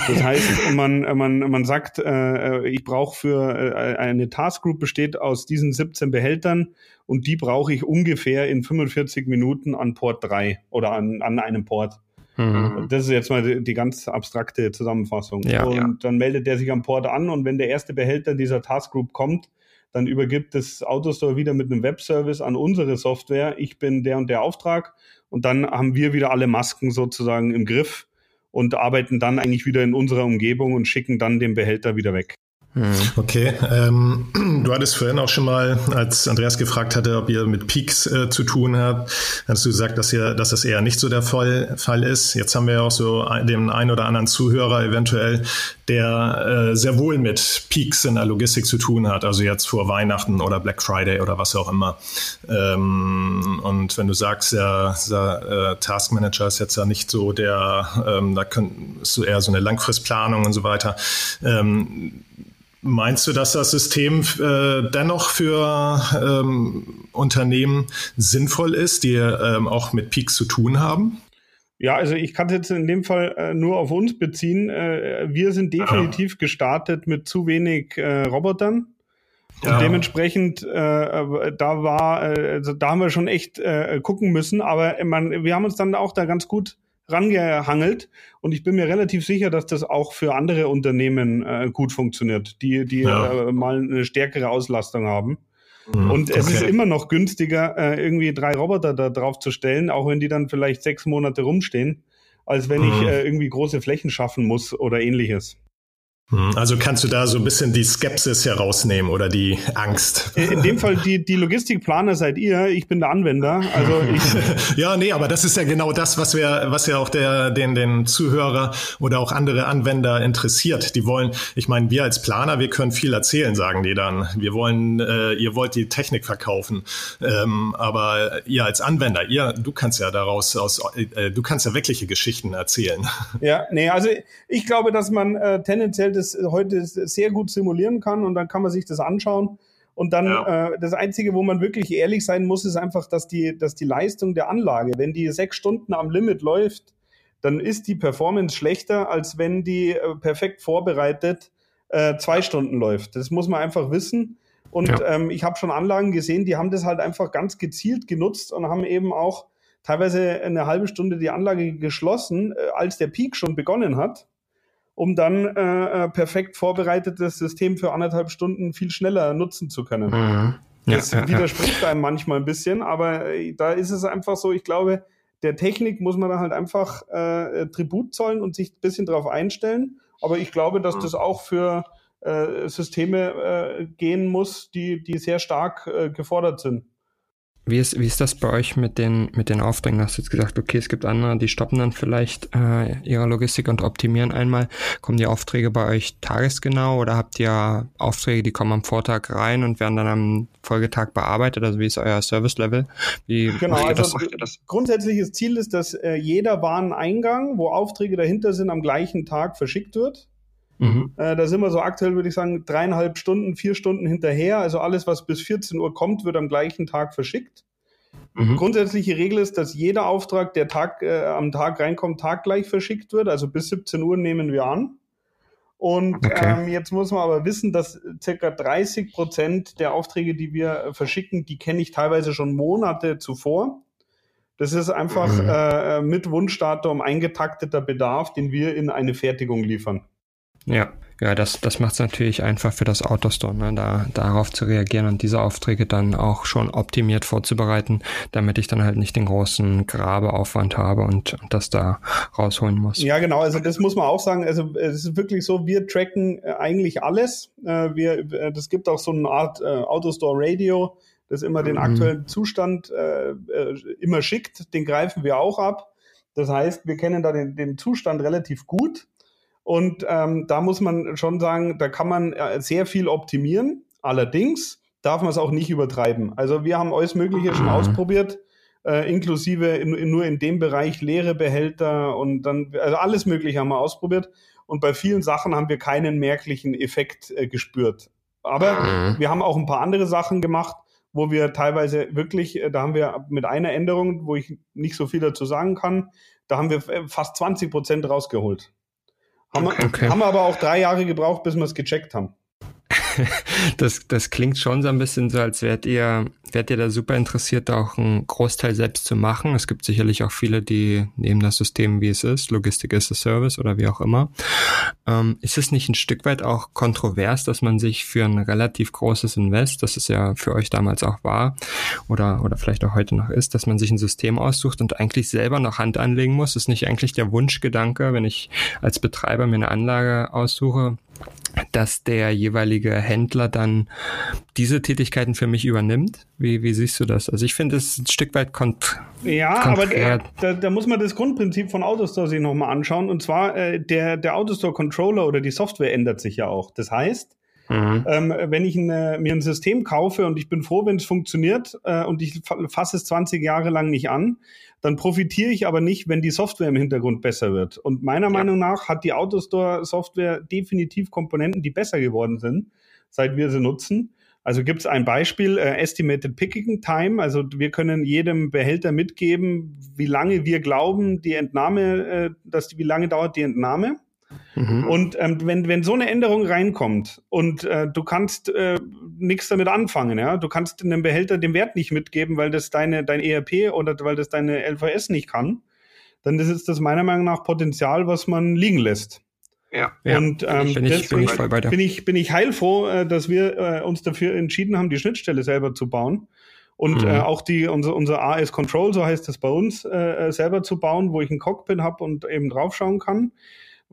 Das heißt, [laughs] man, man, man sagt, äh, ich brauche für äh, eine Task Group besteht aus diesen 17 Behältern und die brauche ich ungefähr in 45 Minuten an Port 3 oder an, an einem Port. Mhm. Das ist jetzt mal die, die ganz abstrakte Zusammenfassung. Ja, und ja. dann meldet der sich am Port an und wenn der erste Behälter dieser Task Group kommt, dann übergibt das Autostore wieder mit einem Webservice an unsere Software. Ich bin der und der Auftrag und dann haben wir wieder alle Masken sozusagen im Griff und arbeiten dann eigentlich wieder in unserer Umgebung und schicken dann den Behälter wieder weg. Mhm. Okay, ähm, du hattest vorhin auch schon mal, als Andreas gefragt hatte, ob ihr mit Peaks äh, zu tun habt, hast du gesagt, dass ihr, dass das eher nicht so der Fall, Fall ist. Jetzt haben wir ja auch so den einen oder anderen Zuhörer eventuell, der äh, sehr wohl mit Peaks in der Logistik zu tun hat, also jetzt vor Weihnachten oder Black Friday oder was auch immer. Ähm, und wenn du sagst, der, der äh, Task Manager ist jetzt ja nicht so der, ähm, da könntest du eher so eine Langfristplanung und so weiter. Ähm, Meinst du, dass das System äh, dennoch für ähm, Unternehmen sinnvoll ist, die ähm, auch mit Peaks zu tun haben? Ja, also ich kann es jetzt in dem Fall äh, nur auf uns beziehen. Äh, wir sind definitiv ja. gestartet mit zu wenig äh, Robotern. Ja. Und dementsprechend, äh, da war, äh, also da haben wir schon echt äh, gucken müssen, aber man, wir haben uns dann auch da ganz gut rangehangelt und ich bin mir relativ sicher, dass das auch für andere Unternehmen äh, gut funktioniert, die, die ja. äh, mal eine stärkere Auslastung haben. Mhm, und es okay. ist immer noch günstiger, äh, irgendwie drei Roboter da drauf zu stellen, auch wenn die dann vielleicht sechs Monate rumstehen, als wenn mhm. ich äh, irgendwie große Flächen schaffen muss oder ähnliches. Hm, also kannst du da so ein bisschen die Skepsis herausnehmen oder die Angst? In dem Fall die, die Logistikplaner seid ihr, ich bin der Anwender. Also [laughs] ich ja, nee, aber das ist ja genau das, was wir, was ja auch der, den, den Zuhörer oder auch andere Anwender interessiert. Die wollen, ich meine, wir als Planer, wir können viel erzählen, sagen die dann. Wir wollen, äh, ihr wollt die Technik verkaufen, ähm, aber ihr als Anwender, ihr, du kannst ja daraus aus, äh, du kannst ja wirkliche Geschichten erzählen. Ja, nee, also ich glaube, dass man äh, tendenziell das heute sehr gut simulieren kann und dann kann man sich das anschauen. Und dann ja. äh, das Einzige, wo man wirklich ehrlich sein muss, ist einfach, dass die, dass die Leistung der Anlage, wenn die sechs Stunden am Limit läuft, dann ist die Performance schlechter, als wenn die äh, perfekt vorbereitet äh, zwei Stunden läuft. Das muss man einfach wissen. Und ja. ähm, ich habe schon Anlagen gesehen, die haben das halt einfach ganz gezielt genutzt und haben eben auch teilweise eine halbe Stunde die Anlage geschlossen, äh, als der Peak schon begonnen hat um dann äh, äh, perfekt vorbereitetes System für anderthalb Stunden viel schneller nutzen zu können. Mhm. Ja, das ja, widerspricht ja. einem manchmal ein bisschen, aber äh, da ist es einfach so, ich glaube, der Technik muss man da halt einfach äh, Tribut zollen und sich ein bisschen drauf einstellen. Aber ich glaube, dass das auch für äh, Systeme äh, gehen muss, die, die sehr stark äh, gefordert sind. Wie ist, wie ist das bei euch mit den, mit den Aufträgen? Du hast jetzt gesagt, okay, es gibt andere, die stoppen dann vielleicht äh, ihre Logistik und optimieren einmal. Kommen die Aufträge bei euch tagesgenau oder habt ihr Aufträge, die kommen am Vortag rein und werden dann am Folgetag bearbeitet? Also wie ist euer Service-Level? Wie genau, macht ihr also das? das? Grundsätzliches Ziel ist, dass äh, jeder Wareneingang, wo Aufträge dahinter sind, am gleichen Tag verschickt wird. Mhm. Äh, da sind wir so aktuell, würde ich sagen, dreieinhalb Stunden, vier Stunden hinterher. Also alles, was bis 14 Uhr kommt, wird am gleichen Tag verschickt. Mhm. Grundsätzliche Regel ist, dass jeder Auftrag, der Tag, äh, am Tag reinkommt, taggleich verschickt wird. Also bis 17 Uhr nehmen wir an. Und okay. ähm, jetzt muss man aber wissen, dass circa 30 Prozent der Aufträge, die wir äh, verschicken, die kenne ich teilweise schon Monate zuvor. Das ist einfach mhm. äh, mit Wunschdatum eingetakteter Bedarf, den wir in eine Fertigung liefern. Ja, ja, das, das macht es natürlich einfach für das Autostore, ne? da, darauf zu reagieren und diese Aufträge dann auch schon optimiert vorzubereiten, damit ich dann halt nicht den großen Grabeaufwand habe und, und das da rausholen muss. Ja, genau, also das muss man auch sagen. Also es ist wirklich so, wir tracken äh, eigentlich alles. Äh, wir, äh, das gibt auch so eine Art Autostore Radio, das immer den mhm. aktuellen Zustand äh, immer schickt. Den greifen wir auch ab. Das heißt, wir kennen da den, den Zustand relativ gut und ähm, da muss man schon sagen, da kann man äh, sehr viel optimieren. Allerdings darf man es auch nicht übertreiben. Also wir haben alles Mögliche schon mhm. ausprobiert, äh, inklusive in, in, nur in dem Bereich leere Behälter und dann, also alles Mögliche haben wir ausprobiert. Und bei vielen Sachen haben wir keinen merklichen Effekt äh, gespürt. Aber mhm. wir haben auch ein paar andere Sachen gemacht, wo wir teilweise wirklich, äh, da haben wir mit einer Änderung, wo ich nicht so viel dazu sagen kann, da haben wir äh, fast 20 Prozent rausgeholt. Haben, okay. wir, haben wir aber auch drei Jahre gebraucht, bis wir es gecheckt haben. [laughs] das, das klingt schon so ein bisschen so, als wärt ihr, wärt ihr da super interessiert, auch einen Großteil selbst zu machen. Es gibt sicherlich auch viele, die nehmen das System, wie es ist, Logistik ist a Service oder wie auch immer. Ähm, ist es nicht ein Stück weit auch kontrovers, dass man sich für ein relativ großes Invest, das es ja für euch damals auch war oder, oder vielleicht auch heute noch ist, dass man sich ein System aussucht und eigentlich selber noch Hand anlegen muss? Ist nicht eigentlich der Wunschgedanke, wenn ich als Betreiber mir eine Anlage aussuche, dass der jeweilige Händler dann diese Tätigkeiten für mich übernimmt? Wie, wie siehst du das? Also ich finde es ein Stück weit kont Ja, aber da, da, muss man das Grundprinzip von AutoStore sich nochmal anschauen. Und zwar äh, der, der AutoStore-Controller oder die Software ändert sich ja auch. Das heißt, Mhm. Ähm, wenn ich eine, mir ein System kaufe und ich bin froh, wenn es funktioniert äh, und ich fasse es 20 Jahre lang nicht an, dann profitiere ich aber nicht, wenn die Software im Hintergrund besser wird. Und meiner ja. Meinung nach hat die AutoStore-Software definitiv Komponenten, die besser geworden sind, seit wir sie nutzen. Also gibt es ein Beispiel, äh, Estimated Picking Time. Also wir können jedem Behälter mitgeben, wie lange wir glauben, die Entnahme, äh, dass die, wie lange dauert die Entnahme. Mhm. Und ähm, wenn, wenn so eine Änderung reinkommt und äh, du kannst äh, nichts damit anfangen, ja, du kannst einem Behälter den Wert nicht mitgeben, weil das deine, dein ERP oder weil das deine LVS nicht kann, dann ist das meiner Meinung nach Potenzial, was man liegen lässt. Ja, und ähm, bin, ich, bin, ich bin, ich, bin ich heilfroh, äh, dass wir äh, uns dafür entschieden haben, die Schnittstelle selber zu bauen und mhm. äh, auch die unser, unser AS Control, so heißt das bei uns, äh, äh, selber zu bauen, wo ich ein Cockpit habe und eben draufschauen kann.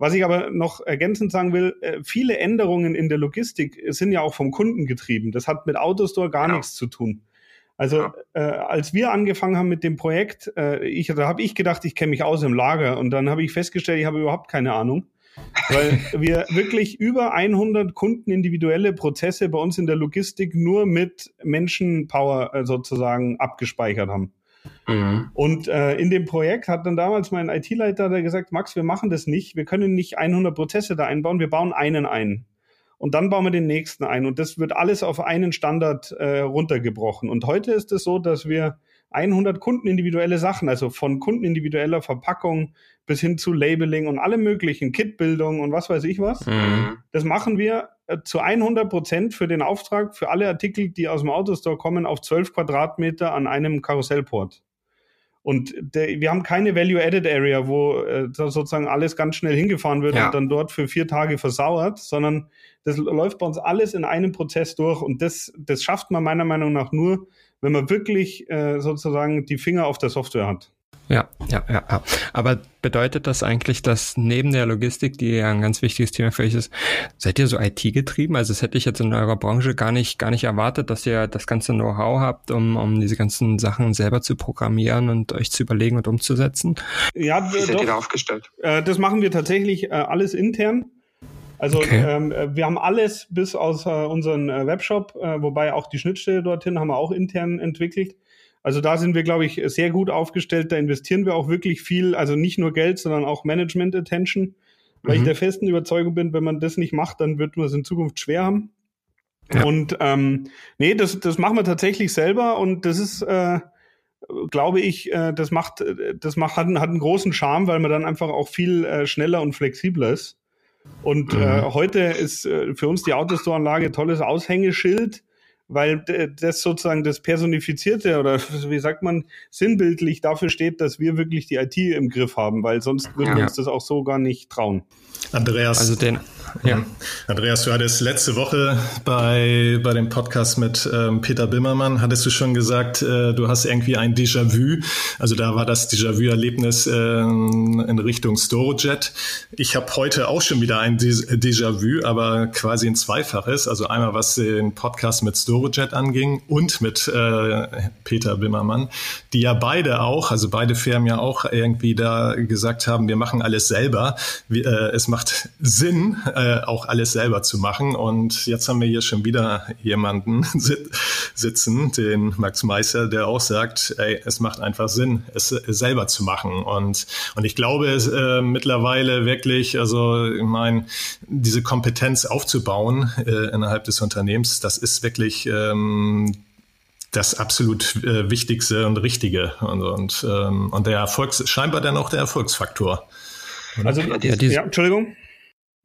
Was ich aber noch ergänzend sagen will, äh, viele Änderungen in der Logistik sind ja auch vom Kunden getrieben. Das hat mit Autostore gar genau. nichts zu tun. Also ja. äh, als wir angefangen haben mit dem Projekt, äh, ich, da habe ich gedacht, ich kenne mich aus im Lager und dann habe ich festgestellt, ich habe überhaupt keine Ahnung, weil [laughs] wir wirklich über 100 kundenindividuelle Prozesse bei uns in der Logistik nur mit Menschenpower äh, sozusagen abgespeichert haben. Mhm. Und äh, in dem Projekt hat dann damals mein IT-Leiter gesagt, Max, wir machen das nicht, wir können nicht 100 Prozesse da einbauen, wir bauen einen ein. Und dann bauen wir den nächsten ein. Und das wird alles auf einen Standard äh, runtergebrochen. Und heute ist es so, dass wir 100 kundenindividuelle Sachen, also von kundenindividueller Verpackung bis hin zu Labeling und alle möglichen Kitbildung und was weiß ich was. Mhm. Das machen wir äh, zu 100 Prozent für den Auftrag für alle Artikel, die aus dem Autostore kommen, auf 12 Quadratmeter an einem Karussellport. Und der, wir haben keine Value-Added Area, wo äh, sozusagen alles ganz schnell hingefahren wird ja. und dann dort für vier Tage versauert, sondern das läuft bei uns alles in einem Prozess durch. Und das, das schafft man meiner Meinung nach nur, wenn man wirklich äh, sozusagen die Finger auf der Software hat. Ja, ja, ja, ja. Aber bedeutet das eigentlich, dass neben der Logistik, die ja ein ganz wichtiges Thema für euch ist, seid ihr so IT-getrieben? Also das hätte ich jetzt in eurer Branche gar nicht, gar nicht erwartet, dass ihr das ganze Know-how habt, um, um diese ganzen Sachen selber zu programmieren und euch zu überlegen und umzusetzen. Ja, Wie seid ihr da aufgestellt? Äh, das machen wir tatsächlich äh, alles intern. Also okay. ähm, wir haben alles bis aus äh, unseren äh, Webshop, äh, wobei auch die Schnittstelle dorthin haben wir auch intern entwickelt. Also da sind wir, glaube ich, sehr gut aufgestellt. Da investieren wir auch wirklich viel, also nicht nur Geld, sondern auch Management Attention, weil mhm. ich der festen Überzeugung bin, wenn man das nicht macht, dann wird man es in Zukunft schwer haben. Ja. Und ähm, nee, das, das machen wir tatsächlich selber und das ist, äh, glaube ich, äh, das macht, das macht, hat, hat einen großen Charme, weil man dann einfach auch viel äh, schneller und flexibler ist. Und äh, mhm. äh, heute ist äh, für uns die Autostore-Anlage tolles Aushängeschild, weil das sozusagen das Personifizierte oder [laughs] wie sagt man, sinnbildlich dafür steht, dass wir wirklich die IT im Griff haben, weil sonst würden ja. wir uns das auch so gar nicht trauen. Andreas. Also den, ja. Andreas, du hattest letzte Woche bei, bei dem Podcast mit ähm, Peter Bimmermann, hattest du schon gesagt, äh, du hast irgendwie ein Déjà-vu. Also da war das Déjà-vu-Erlebnis äh, in Richtung Storajet. Ich habe heute auch schon wieder ein Déjà-vu, aber quasi ein zweifaches. Also einmal was den Podcast mit Storajet anging und mit äh, Peter Bimmermann, die ja beide auch, also beide Firmen ja auch irgendwie da gesagt haben, wir machen alles selber. Wir, äh, es macht Sinn, äh, auch alles selber zu machen. Und jetzt haben wir hier schon wieder jemanden [laughs] sit sitzen, den Max Meister, der auch sagt, ey, es macht einfach Sinn, es selber zu machen. Und, und ich glaube es, äh, mittlerweile wirklich, also ich meine, diese Kompetenz aufzubauen äh, innerhalb des Unternehmens, das ist wirklich ähm, das absolut äh, Wichtigste und Richtige und, und, ähm, und der Erfolgs scheinbar dann auch der Erfolgsfaktor. Also, ja, ja, Entschuldigung.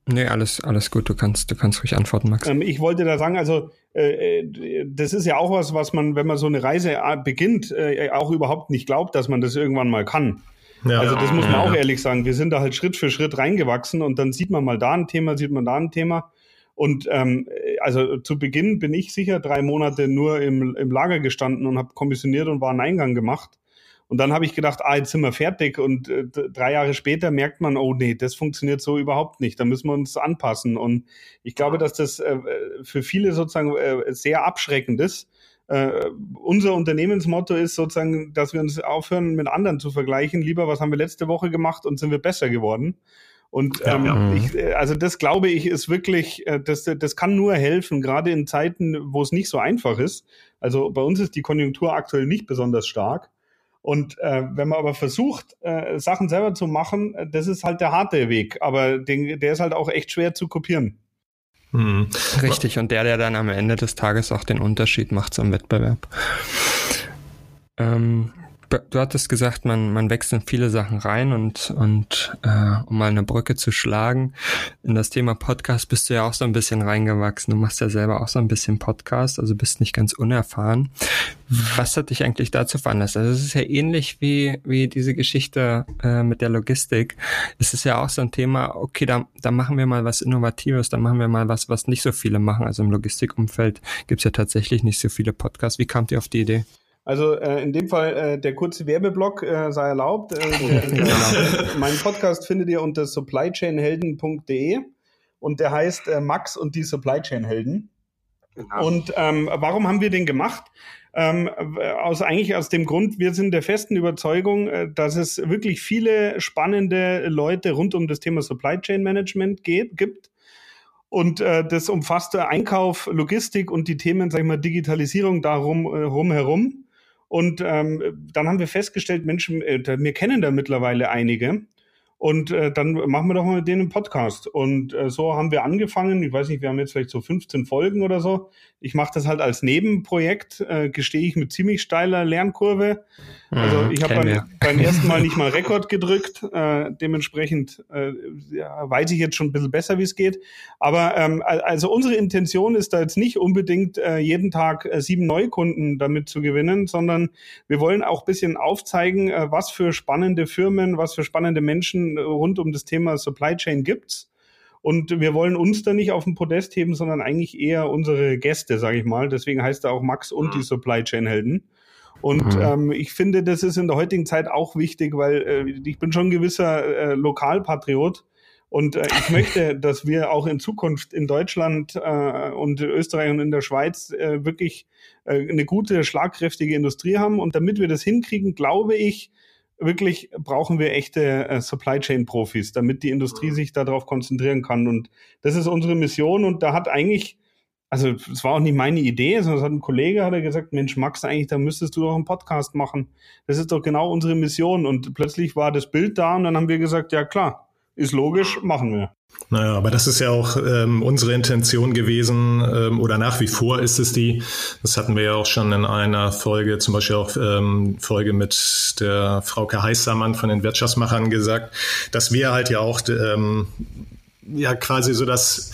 Nee, alles, alles gut. Du kannst, du kannst ruhig antworten, Max. Ähm, ich wollte da sagen, also äh, äh, das ist ja auch was, was man, wenn man so eine Reise äh, beginnt, äh, auch überhaupt nicht glaubt, dass man das irgendwann mal kann. Ja, also das muss man ja, auch ehrlich sagen. Wir sind da halt Schritt für Schritt reingewachsen und dann sieht man mal da ein Thema, sieht man da ein Thema. Und ähm, also zu Beginn bin ich sicher drei Monate nur im, im Lager gestanden und habe kommissioniert und war einen Eingang gemacht. Und dann habe ich gedacht, ah, jetzt sind wir fertig. Und äh, drei Jahre später merkt man, oh nee, das funktioniert so überhaupt nicht. Da müssen wir uns anpassen. Und ich glaube, dass das äh, für viele sozusagen äh, sehr abschreckend ist. Äh, unser Unternehmensmotto ist sozusagen, dass wir uns aufhören, mit anderen zu vergleichen. Lieber, was haben wir letzte Woche gemacht und sind wir besser geworden? Und ähm, ja. ich, äh, also das glaube ich ist wirklich, äh, das, das kann nur helfen, gerade in Zeiten, wo es nicht so einfach ist. Also bei uns ist die Konjunktur aktuell nicht besonders stark. Und äh, wenn man aber versucht, äh, Sachen selber zu machen, äh, das ist halt der harte Weg. Aber den, der ist halt auch echt schwer zu kopieren. Hm. Richtig, und der, der dann am Ende des Tages auch den Unterschied macht zum Wettbewerb. Ähm, du hattest gesagt, man, man wächst in viele Sachen rein und, und äh, um mal eine Brücke zu schlagen, in das Thema Podcast bist du ja auch so ein bisschen reingewachsen. Du machst ja selber auch so ein bisschen Podcast, also bist nicht ganz unerfahren. Was hat dich eigentlich dazu veranlasst? Also es ist ja ähnlich wie, wie diese Geschichte äh, mit der Logistik. Es ist ja auch so ein Thema, okay, da, da machen wir mal was Innovatives, da machen wir mal was, was nicht so viele machen. Also im Logistikumfeld gibt es ja tatsächlich nicht so viele Podcasts. Wie kamt ihr auf die Idee? Also äh, in dem Fall äh, der kurze Werbeblock äh, sei erlaubt. Äh, [laughs] äh, [laughs] mein Podcast findet ihr unter supplychainhelden.de und der heißt äh, Max und die Supply Chain Helden. Genau. Und ähm, warum haben wir den gemacht? Ähm, aus eigentlich aus dem Grund, wir sind der festen Überzeugung, äh, dass es wirklich viele spannende Leute rund um das Thema Supply Chain Management geht, gibt. Und äh, das umfasste Einkauf, Logistik und die Themen, sag ich mal, Digitalisierung darum äh, rum herum. Und ähm, dann haben wir festgestellt, Menschen, äh, wir kennen da mittlerweile einige. Und äh, dann machen wir doch mal mit denen einen Podcast. Und äh, so haben wir angefangen. Ich weiß nicht, wir haben jetzt vielleicht so 15 Folgen oder so. Ich mache das halt als Nebenprojekt, äh, gestehe ich mit ziemlich steiler Lernkurve. Also mhm, ich habe beim, beim, [laughs] ersten Mal nicht mal Rekord gedrückt. Äh, dementsprechend äh, ja, weiß ich jetzt schon ein bisschen besser, wie es geht. Aber ähm, also unsere Intention ist da jetzt nicht unbedingt äh, jeden Tag äh, sieben Neukunden damit zu gewinnen, sondern wir wollen auch bisschen aufzeigen, äh, was für spannende Firmen, was für spannende Menschen rund um das Thema Supply Chain gibt's. Und wir wollen uns da nicht auf den Podest heben, sondern eigentlich eher unsere Gäste, sage ich mal. Deswegen heißt er auch Max und die mhm. Supply Chain Helden. Und mhm. ähm, ich finde, das ist in der heutigen Zeit auch wichtig, weil äh, ich bin schon ein gewisser äh, Lokalpatriot. Und äh, ich [laughs] möchte, dass wir auch in Zukunft in Deutschland äh, und Österreich und in der Schweiz äh, wirklich äh, eine gute, schlagkräftige Industrie haben. Und damit wir das hinkriegen, glaube ich, wirklich brauchen wir echte äh, Supply Chain Profis, damit die Industrie mhm. sich darauf konzentrieren kann. Und das ist unsere Mission. Und da hat eigentlich also es war auch nicht meine Idee, sondern es hat ein Kollege hat er gesagt, Mensch, Max, eigentlich, da müsstest du doch einen Podcast machen. Das ist doch genau unsere Mission. Und plötzlich war das Bild da und dann haben wir gesagt, ja klar, ist logisch, machen wir. Naja, aber das ist ja auch ähm, unsere Intention gewesen ähm, oder nach wie vor ist es die. Das hatten wir ja auch schon in einer Folge, zum Beispiel auch ähm, Folge mit der Frauke Heißermann von den Wirtschaftsmachern gesagt, dass wir halt ja auch ähm, ja quasi so das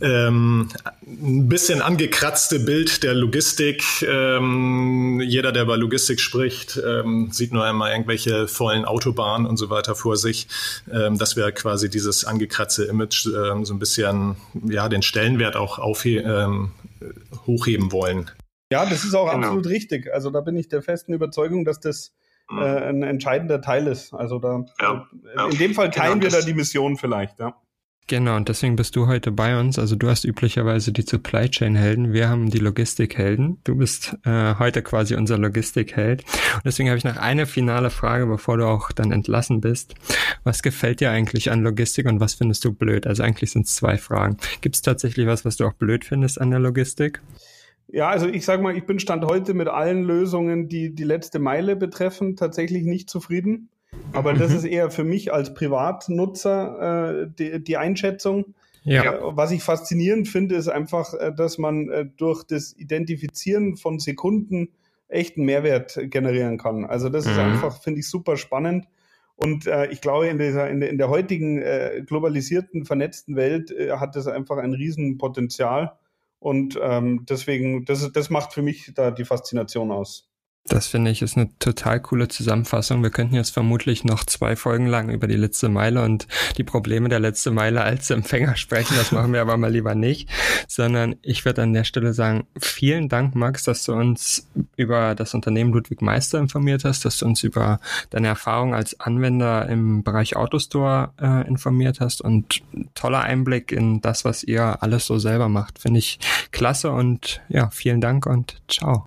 ähm, ein bisschen angekratzte Bild der Logistik. Ähm, jeder, der über Logistik spricht, ähm, sieht nur einmal irgendwelche vollen Autobahnen und so weiter vor sich, ähm, dass wir quasi dieses angekratzte Image ähm, so ein bisschen, ja, den Stellenwert auch aufhe ähm, hochheben wollen. Ja, das ist auch genau. absolut richtig. Also da bin ich der festen Überzeugung, dass das mhm. äh, ein entscheidender Teil ist. Also da ja, äh, in dem Fall teilen genau, wir da die Mission vielleicht, ja. Genau, und deswegen bist du heute bei uns. Also du hast üblicherweise die Supply Chain Helden, wir haben die Logistik Helden. Du bist äh, heute quasi unser Logistik Held. Und deswegen habe ich noch eine finale Frage, bevor du auch dann entlassen bist. Was gefällt dir eigentlich an Logistik und was findest du blöd? Also eigentlich sind es zwei Fragen. Gibt es tatsächlich was, was du auch blöd findest an der Logistik? Ja, also ich sage mal, ich bin Stand heute mit allen Lösungen, die die letzte Meile betreffen, tatsächlich nicht zufrieden. Aber das mhm. ist eher für mich als Privatnutzer äh, die, die Einschätzung. Ja. Äh, was ich faszinierend finde, ist einfach, äh, dass man äh, durch das Identifizieren von Sekunden echten Mehrwert generieren kann. Also das mhm. ist einfach, finde ich, super spannend. Und äh, ich glaube, in, dieser, in, der, in der heutigen äh, globalisierten, vernetzten Welt äh, hat das einfach ein Riesenpotenzial. Und ähm, deswegen, das, das macht für mich da die Faszination aus. Das finde ich ist eine total coole Zusammenfassung. Wir könnten jetzt vermutlich noch zwei Folgen lang über die letzte Meile und die Probleme der letzte Meile als Empfänger sprechen. Das machen wir aber mal lieber nicht, sondern ich würde an der Stelle sagen, vielen Dank, Max, dass du uns über das Unternehmen Ludwig Meister informiert hast, dass du uns über deine Erfahrung als Anwender im Bereich Autostore äh, informiert hast und toller Einblick in das, was ihr alles so selber macht. Finde ich klasse und ja, vielen Dank und ciao.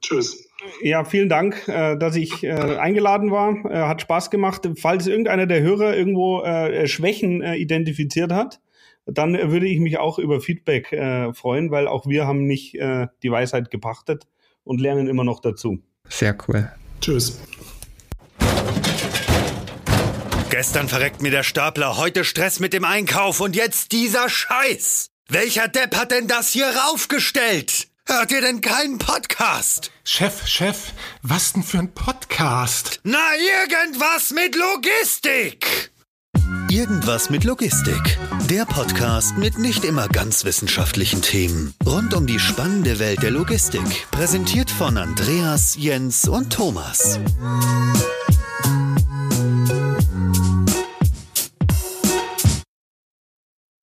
Tschüss. Ja, vielen Dank, äh, dass ich äh, eingeladen war. Äh, hat Spaß gemacht. Falls irgendeiner der Hörer irgendwo Schwächen identifiziert hat, dann würde ich mich auch über Feedback freuen, weil auch wir haben nicht die Weisheit gepachtet und lernen immer noch dazu. Sehr cool. Tschüss. Gestern verreckt mir der Stapler, heute Stress mit dem Einkauf und jetzt dieser Scheiß. Welcher Depp hat denn das hier raufgestellt? Hört ihr denn keinen Podcast? Chef, Chef, was denn für ein Podcast? Na, irgendwas mit Logistik! Irgendwas mit Logistik. Der Podcast mit nicht immer ganz wissenschaftlichen Themen. Rund um die spannende Welt der Logistik. Präsentiert von Andreas, Jens und Thomas.